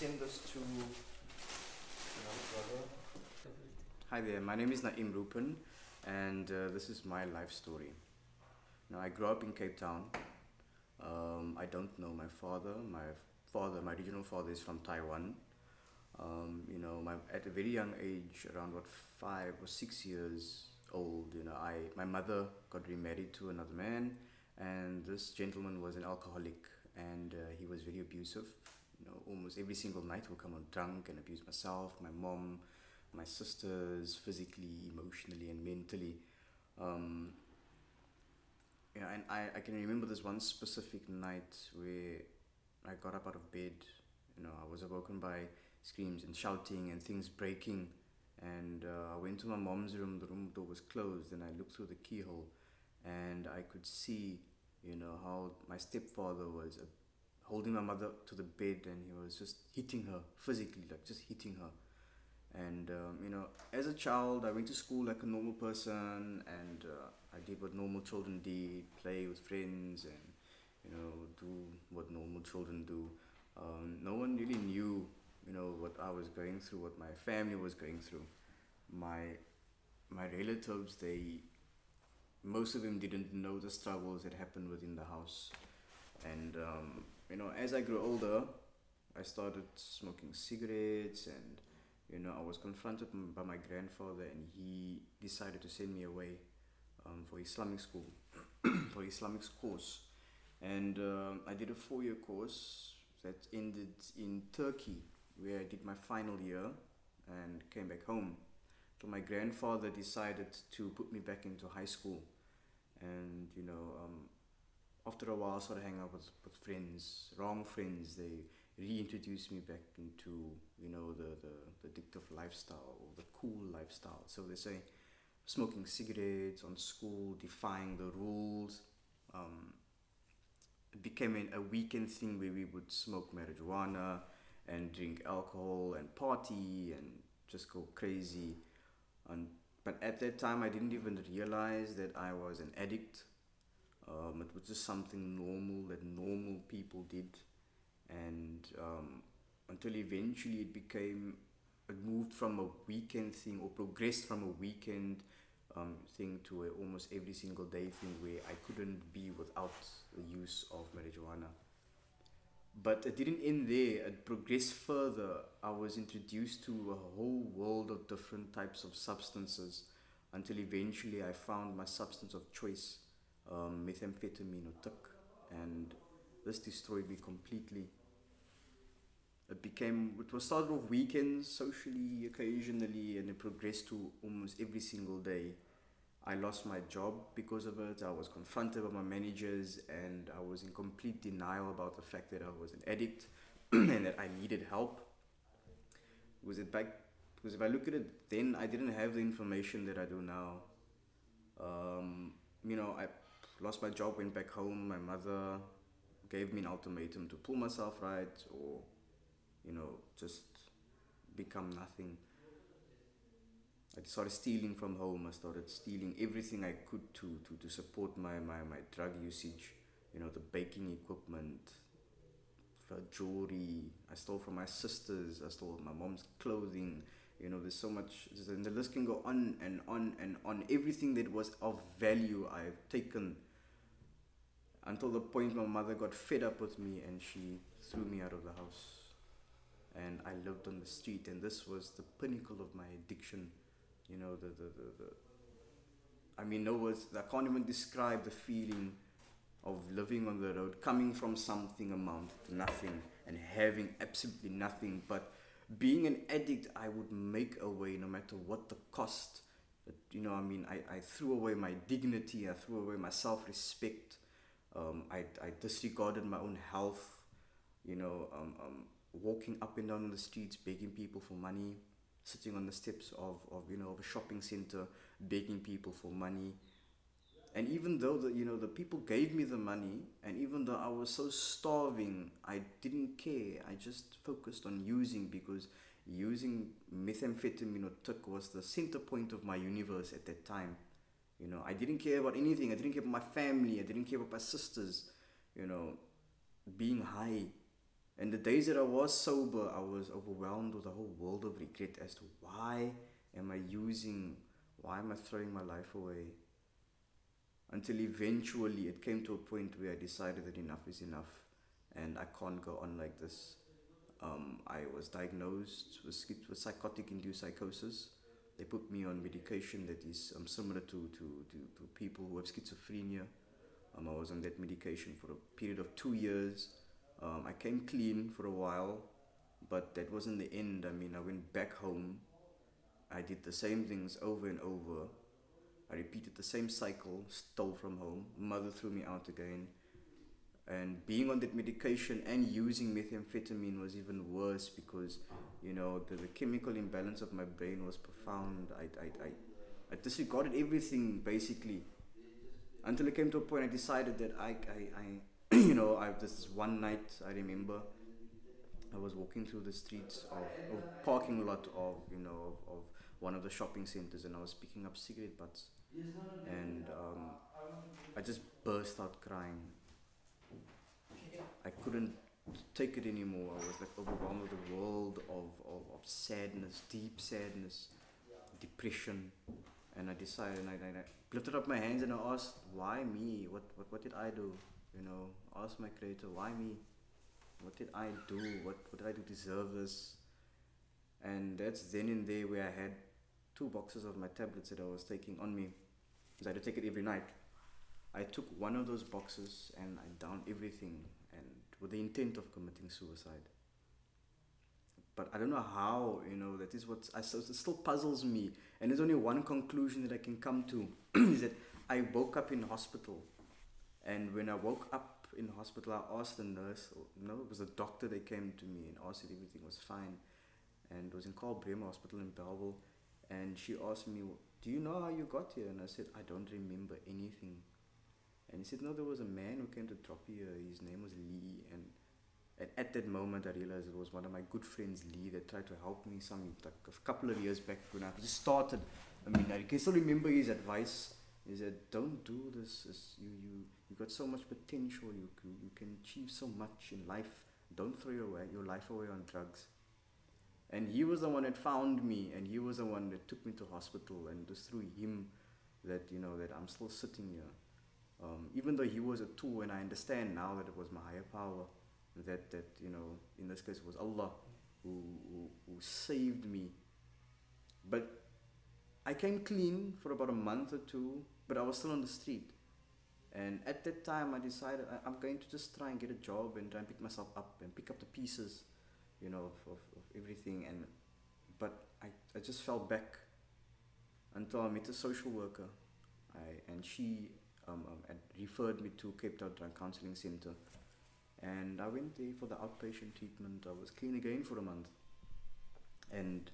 send this to. Hi there, my name is Naim Rupan, and uh, this is my life story. Now, I grew up in Cape Town. Um, I don't know my father. My father, my original father, is from Taiwan. Um, you know, my, at a very young age, around what five or six years old, you know, I my mother got remarried to another man, and this gentleman was an alcoholic, and uh, he was very abusive. You know, almost every single night would come on drunk and abuse myself, my mom, my sisters, physically, emotionally, and mentally. Um, and I, I can remember this one specific night where I got up out of bed. You know, I was awoken by screams and shouting and things breaking. And uh, I went to my mom's room. The room door was closed, and I looked through the keyhole, and I could see, you know, how my stepfather was holding my mother to the bed, and he was just hitting her physically, like just hitting her. And um, you know, as a child, I went to school like a normal person, and uh, I did what normal children did: play with friends, and you know, do what normal children do. Um, no one really knew, you know, what I was going through, what my family was going through. My my relatives, they most of them didn't know the struggles that happened within the house. And um, you know, as I grew older, I started smoking cigarettes and you know, I was confronted by my grandfather, and he decided to send me away um, for Islamic school, for Islamic course, and um, I did a four-year course that ended in Turkey, where I did my final year and came back home. So my grandfather decided to put me back into high school, and you know, um, after a while, I started hanging out with, with friends, wrong friends. They reintroduced me back into you know the, the, the addictive lifestyle or the cool lifestyle. So they say smoking cigarettes on school, defying the rules. Um, it became a weekend thing where we would smoke marijuana and drink alcohol and party and just go crazy. And but at that time, I didn't even realize that I was an addict. Um, it was just something normal that normal people did and um, until eventually it became it moved from a weekend thing or progressed from a weekend um, thing to a almost every single day thing where I couldn't be without the use of marijuana. But it didn't end there. It progressed further. I was introduced to a whole world of different types of substances until eventually I found my substance of choice, um, methamphetamine or tik, and this destroyed me completely. It became it was started off weekends socially occasionally and it progressed to almost every single day. I lost my job because of it. I was confronted by my managers and i was in complete denial about the fact that i was an addict and that i needed help. Was it back because if i look at it then i didn't have the information that i do now. Um, you know i lost my job went back home my mother gave me an ultimatum to pull myself right or you know, just become nothing. I started stealing from home. I started stealing everything I could to, to, to support my, my, my drug usage. You know, the baking equipment, for jewelry. I stole from my sisters. I stole my mom's clothing. You know, there's so much, and the list can go on and on and on. Everything that was of value, I've taken until the point my mother got fed up with me and she threw me out of the house and I lived on the street, and this was the pinnacle of my addiction. You know, the the the. the I mean, no words. I can't even describe the feeling of living on the road, coming from something amount to nothing, and having absolutely nothing. But being an addict, I would make a way, no matter what the cost. You know, I mean, I, I threw away my dignity. I threw away my self-respect. Um, I, I disregarded my own health. You know, um, um, walking up and down the streets begging people for money sitting on the steps of, of you know of a shopping center begging people for money and even though the you know the people gave me the money and even though I was so starving I didn't care I just focused on using because using methamphetamine or tik was the center point of my universe at that time you know I didn't care about anything I didn't care about my family I didn't care about my sisters you know being high And the days that I was sober, I was overwhelmed with a whole world of regret as to why am I using, why am I throwing my life away? Until eventually it came to a point where I decided that enough is enough and I can't go on like this. Um, I was diagnosed with, with psychotic induced psychosis. They put me on medication that is um, similar to, to, to, to people who have schizophrenia. Um, I was on that medication for a period of two years. Um, I came clean for a while, but that wasn't the end. I mean, I went back home. I did the same things over and over. I repeated the same cycle, stole from home. Mother threw me out again. And being on that medication and using methamphetamine was even worse because, you know, the, the chemical imbalance of my brain was profound. I, I, I, I disregarded everything basically until it came to a point I decided that I, I, I you know, I, this one night I remember I was walking through the streets of, of parking lot of, you know, of, of, one of the shopping centers and I was picking up cigarette butts and um, I just burst out crying. I couldn't take it anymore. I was like overwhelmed with a world of, of, of sadness, deep sadness, depression. And I decided, and I, I, I lifted up my hands and I asked, why me? What, what, what did I do? You know, ask my creator, why me? What did I do? What, what did I do deserve this? And that's then and there where I had two boxes of my tablets that I was taking on me. Because I had to take it every night. I took one of those boxes and I downed everything and with the intent of committing suicide. But I don't know how, you know, that is what I, it still puzzles me. And there's only one conclusion that I can come to is that I woke up in hospital. And when I woke up in hospital, I asked the nurse, no, it was a doctor that came to me and asked if everything was fine. And it was in Karl Bremer Hospital in Bellville. And she asked me, do you know how you got here? And I said, I don't remember anything. And he said, no, there was a man who came to drop you. Eh, his name was Lee. And at, at that moment, I realized it was one of my good friends, Lee, that tried to help me some like a couple of years back when I just started. I mean, I can still remember his advice. He said, don't do this. You, you, you got so much potential. You, you, you can achieve so much in life. Don't throw your, your life away on drugs. And he was the one that found me, and he was the one that took me to hospital, and it was through him that you know that I'm still sitting here. Um, even though he was a tool, and I understand now that it was my higher power, that that you know, in this case, it was Allah who, who, who saved me. But I came clean for about a month or two, but I was still on the street. And at that time, I decided I, am going to just try and get a job and try and pick myself up and pick up the pieces, you know, of, of, of everything. And but I, I just fell back until I met a social worker, I, and she um, um, referred me to Cape Town Drug Counseling Center. And I went there for the outpatient treatment. I was clean again for a month. And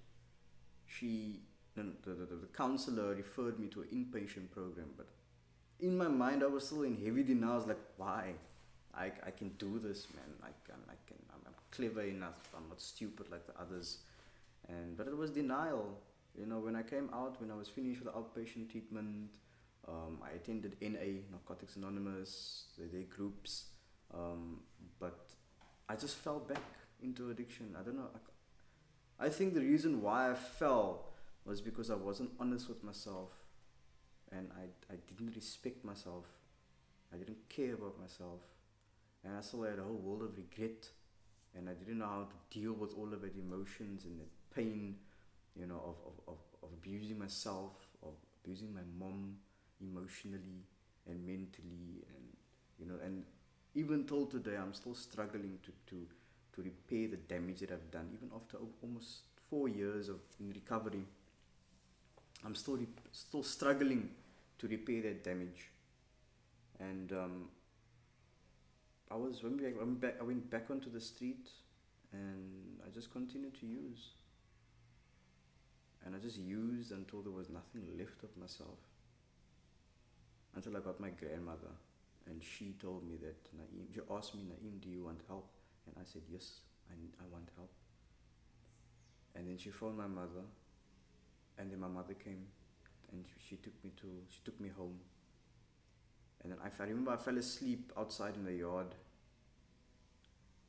she, the, the, the, counselor referred me to an inpatient program. But in my mind, I was still in heavy denial. I was like, why? I, I can do this, man. I can, I can, I'm, I'm clever enough. I'm not stupid like the others. And, but it was denial. You know, when I came out, when I was finished with the outpatient treatment, um, I attended NA, Narcotics Anonymous, their groups, um, but I just fell back into addiction. I don't know. I, I think the reason why I fell was because I wasn't honest with myself and I, I didn't respect myself. I didn't care about myself. And I still had a whole world of regret and I didn't know how to deal with all of that emotions and the pain, you know, of, of, of, of abusing myself, of abusing my mom, emotionally and mentally and you know and even till today I'm still struggling to, to, to repair the damage that I've done. Even after almost four years of in recovery I'm still still struggling to repair that damage. And um, I was when I went back I went back onto the street and I just continued to use. And I just used until there was nothing left of myself until I got my grandmother. And she told me that, Naeem, she asked me, Naeem, do you want help? And I said, yes, I, I want help. And then she phoned my mother. And then my mother came and she took me to, she took me home. And then I, I remember I fell asleep outside in the yard.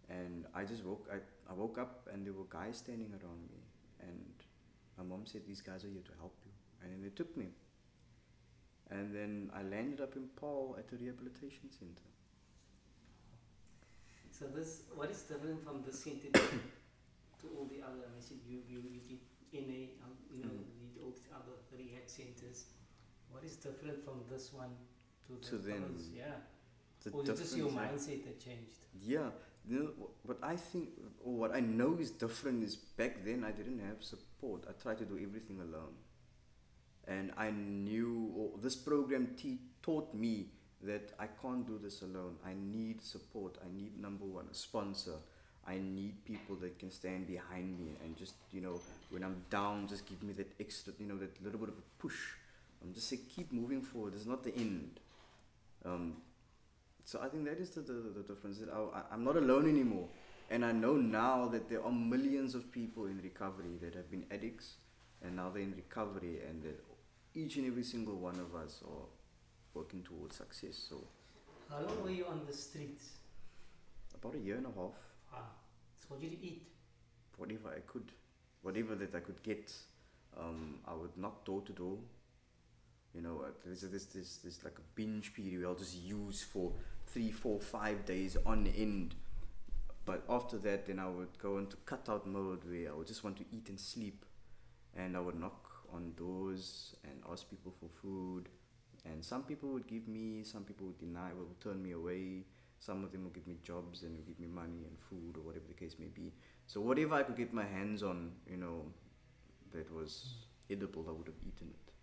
And I just woke I, I woke up and there were guys standing around me and my mom said these guys are here to help you and then they took me. And then I landed up in Paarl at the rehabilitation center. So this, what is different from this center to, all the other? I said you you, you did NA, um, you know, you did all the other rehab centers. What is different from this one to the To them. others? Yeah. The or is just your mindset that changed? Yeah, you know, what I think, or what I know is different is back then I didn't have support. I tried to do everything alone. And I knew, or this program te- taught me that I can't do this alone. I need support. I need, number one, a sponsor. I need people that can stand behind me and just, you know, when I'm down, just give me that extra, you know, that little bit of a push. Um, just say, keep moving forward. It's not the end. Um, so I think that is the, the, the difference. That I, I'm not alone anymore. And I know now that there are millions of people in recovery that have been addicts and now they're in recovery and that each and every single one of us are working towards success. So How long were you on the streets? about a year and a half, Wow. So what did you eat? whatever I could, whatever that I could get, um, I would knock door to door. You know, uh, there's this this this like a binge period where I'll just use for three, four, five days on end. But after that, then I would go into cutout mode where I would just want to eat and sleep, and I would knock on doors and ask people for food. And some people would give me, some people would deny, would turn me away. Some of them would give me jobs and would give me money and food or whatever the case may be. So whatever I could get my hands on, you know, that was edible, I would have eaten it.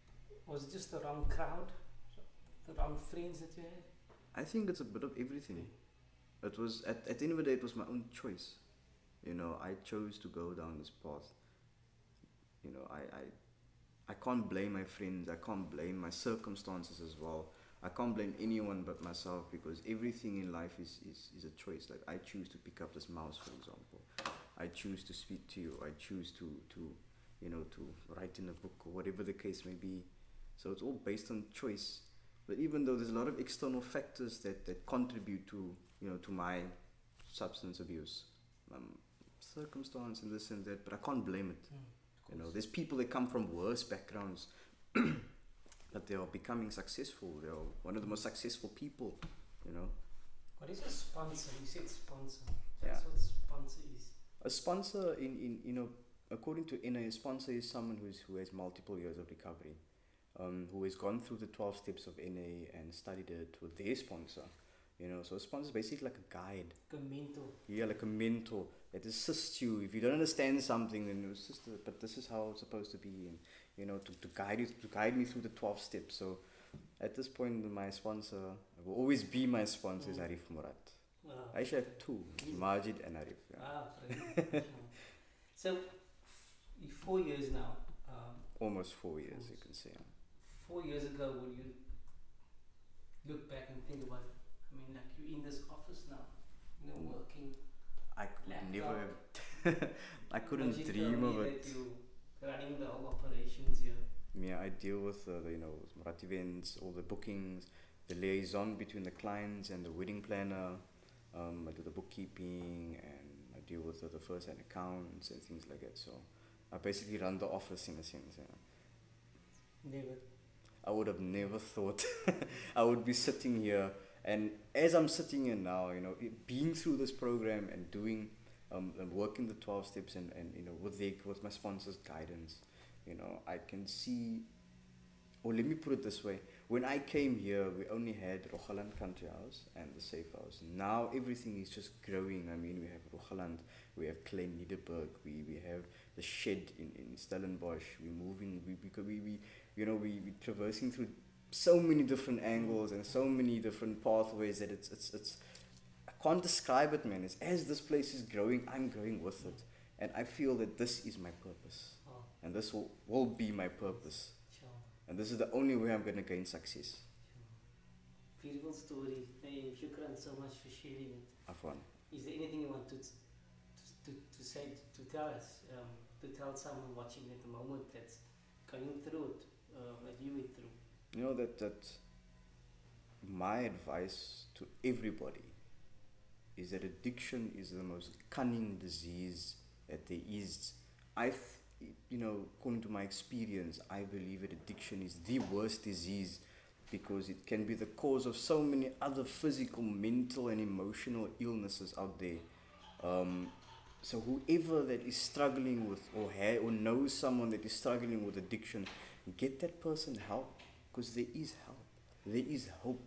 Was it just the wrong crowd? The wrong friends that you had? I think it's a bit of everything. It was at, at the end of the day, it was my own choice. You know, I chose to go down this path. You know, I, I I can't blame my friends. I can't blame my circumstances as well. I can't blame anyone but myself because everything in life is, is, is a choice. Like I choose to pick up this mouse, for example. I choose to speak to you. I choose to, to you know, to write in a book or whatever the case may be. So it's all based on choice. But even though there's a lot of external factors that, that contribute to you know to my substance abuse, um, circumstance and this and that, but I can't blame it. You know, there's people that come from worse backgrounds, but they are becoming successful. They are one of the most successful people. You know, What is a sponsor? You said sponsor. Yeah. That's what sponsor is. a sponsor in, in you know according to NA, a sponsor is someone who's who has multiple years of recovery, um, who has gone through the twelve steps of NA and studied it with their sponsor. You know, so a sponsor is basically like a guide. Like a mentor. Yeah, like a mentor that assists you. If you don't understand something, then it's just, a- but this is how it's supposed to be, and you know, to, to guide you, to guide me through the twelve steps. So, at this point, my sponsor will always be my sponsor is Mm. Arif Murat. Wow. I actually have two, Majid and Arif. Yeah. Wow. so, four years now. Um, Almost four years, you can say. four years ago, when you look back and think about it, mean, like you're in this office now, you know, Mm. working. I could Laptop. never. I couldn't you dream of it. That you running the whole operations here. Yeah, I deal with uh, the you know Murat events, all the bookings, the liaison between the clients and the wedding planner. Um, I do the bookkeeping and I deal with uh, the first hand accounts and things like that. So I basically run the office in a sense. Yeah. Never. I would have never thought I would be sitting here. And as I'm sitting here now, you know, being through this program and doing, um, and working the 12 steps and, and you know, with, with my sponsor's guidance, you know, I can see, or let me put it this way when I came here, we only had Roggeland Country House and the Safe House. Now everything is just growing. I mean, we have Roggeland, we have Klein Nederburg, we, we have the shed in, in Stellenbosch, we're moving, we, because we, we, you know, we, we traversing through so many different angles and so many different pathways that it's, it's, it's, I can't describe it, man. It's as this place is growing, I'm growing with it. And I feel that this is my purpose. Oh, And this will, will be my purpose. sure. And this is the only way I'm going to gain success. Sure. Beautiful story. Hey, shukran so much for sharing it. Afwan. Is there anything you want to, to, to, to say, to tell us, um, to tell someone watching at the moment that's going through it, uh, that you know that, that my advice to everybody is that addiction is the most cunning disease that there is. I, you know, according to my experience, I believe that addiction is the worst disease because it can be the cause of so many other physical, mental, and emotional illnesses out there. Um, so whoever that is struggling with or ha- or knows someone that is struggling with addiction, get that person help because there is help. There is hope.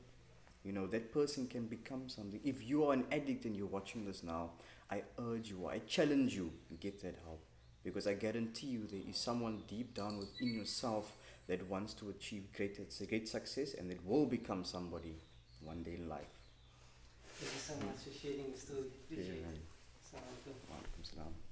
You know, that person can become something. If you are an addict and you're watching this now, I urge you, I challenge you to get that help. Because I guarantee you there is someone deep down within yourself that wants to achieve great, great success and that will become somebody one day in life. Thank you so much for sharing the story. Appreciate it. Assalamualaikum. Waalaikumsalam.